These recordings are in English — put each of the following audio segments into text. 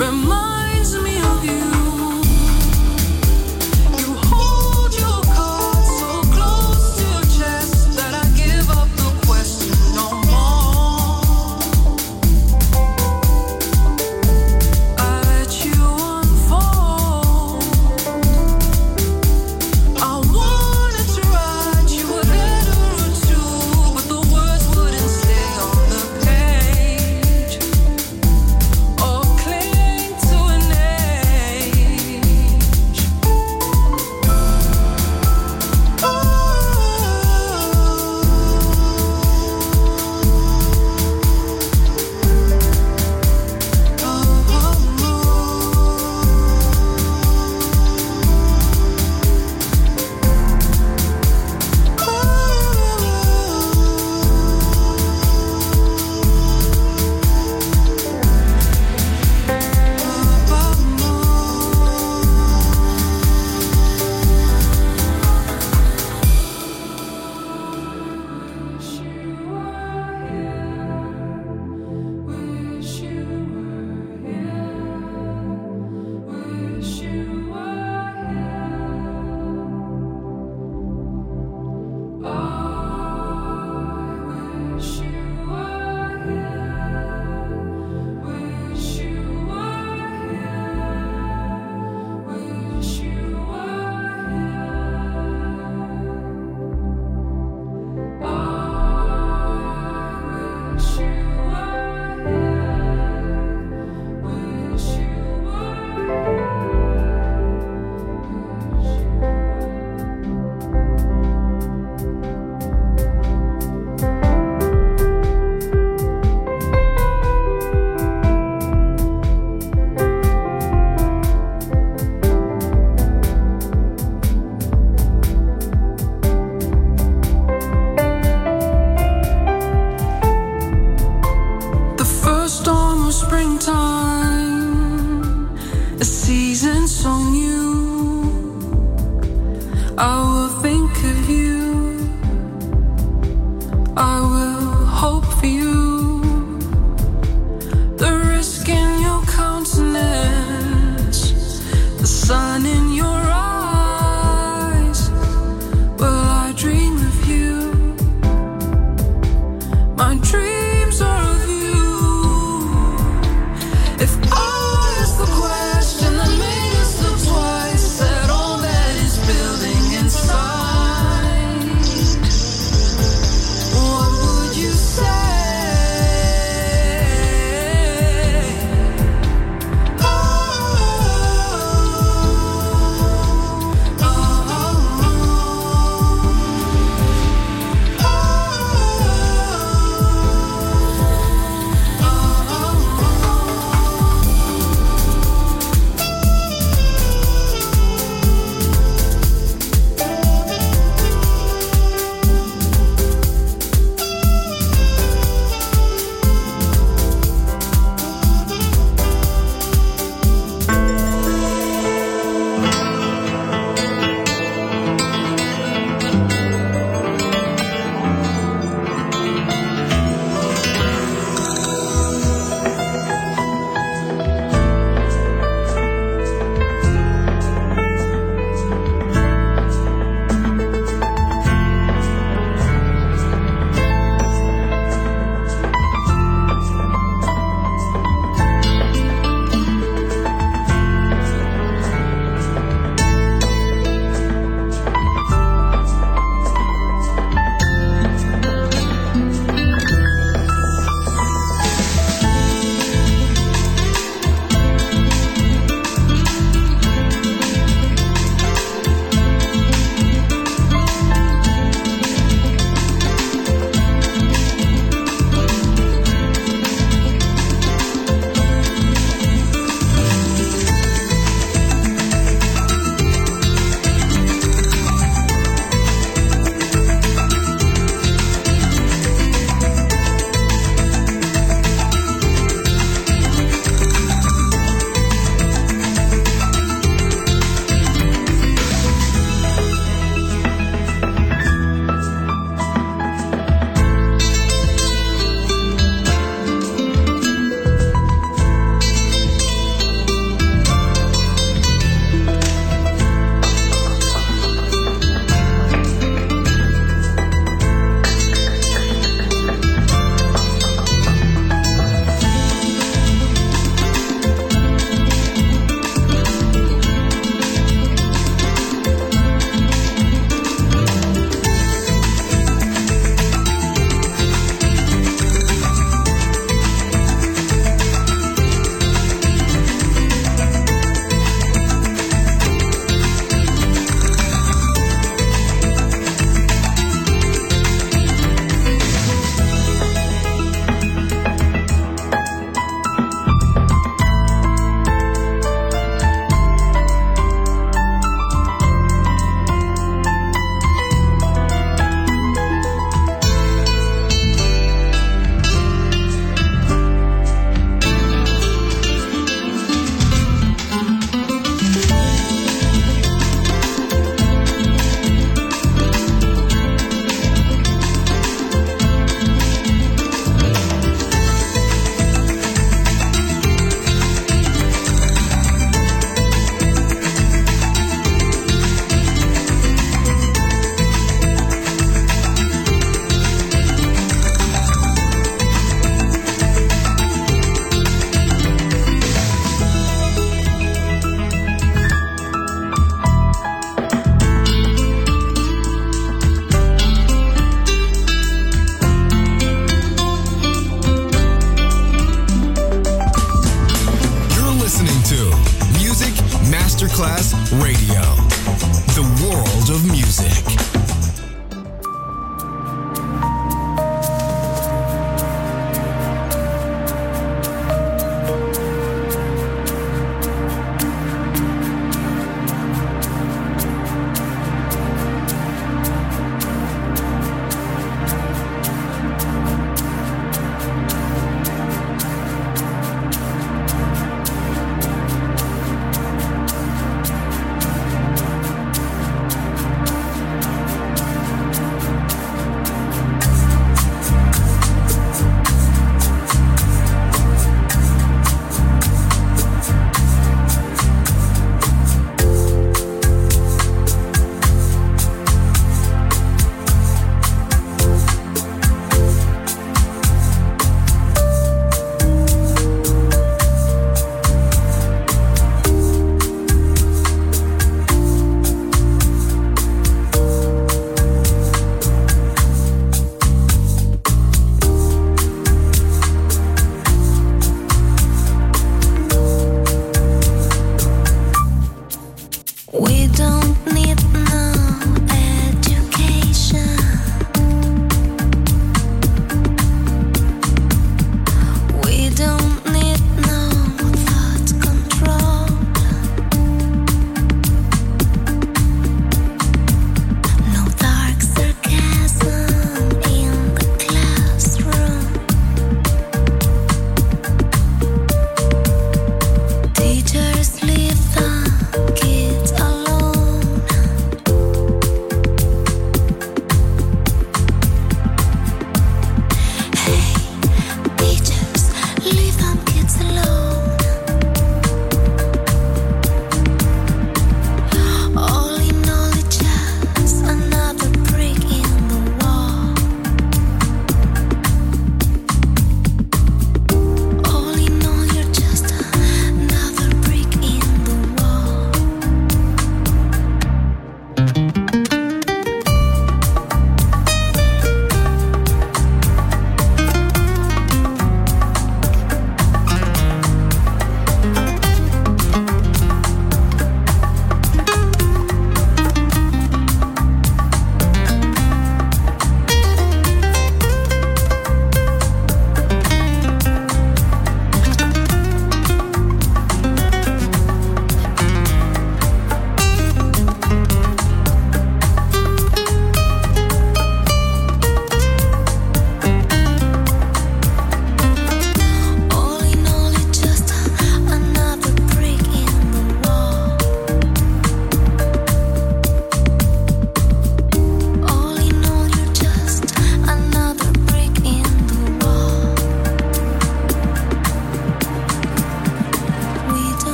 Remove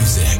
music.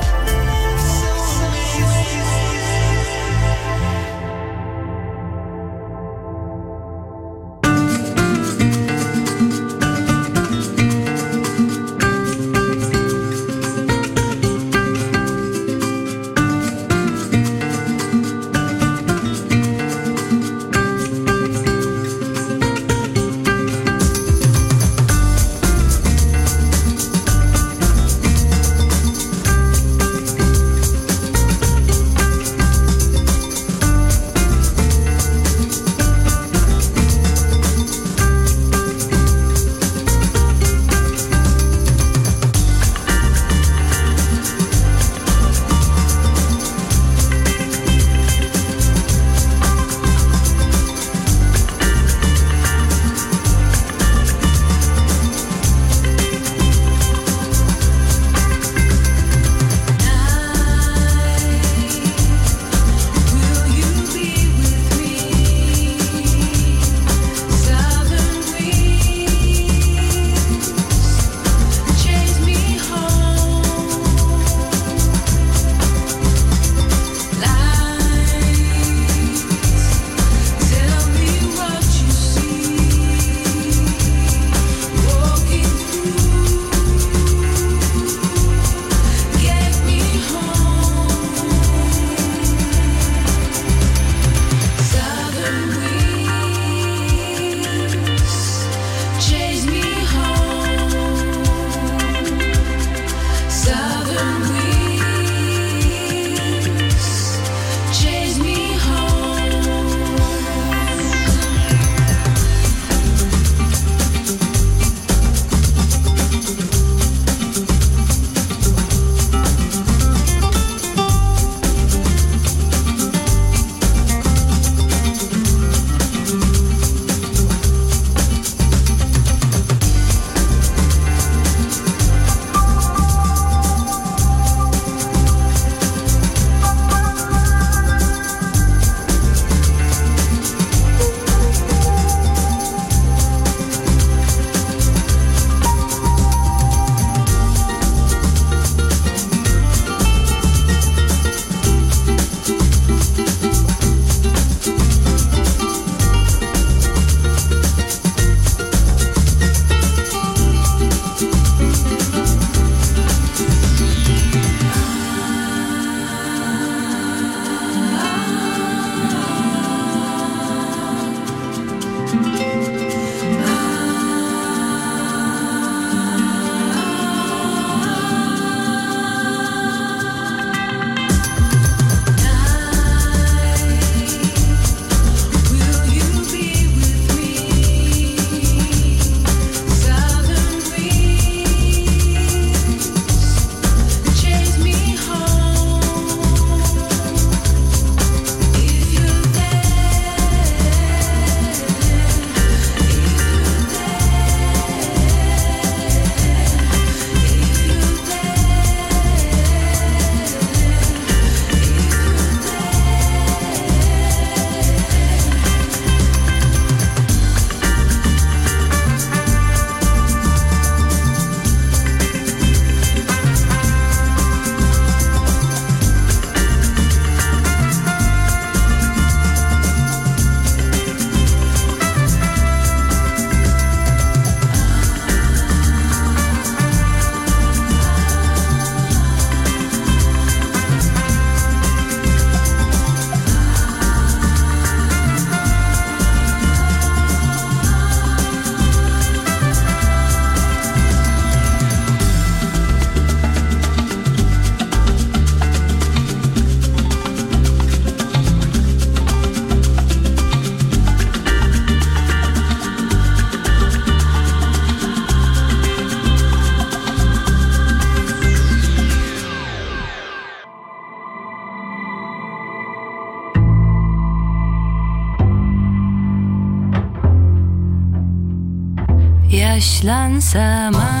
Yaşlansam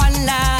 Awala benileyo,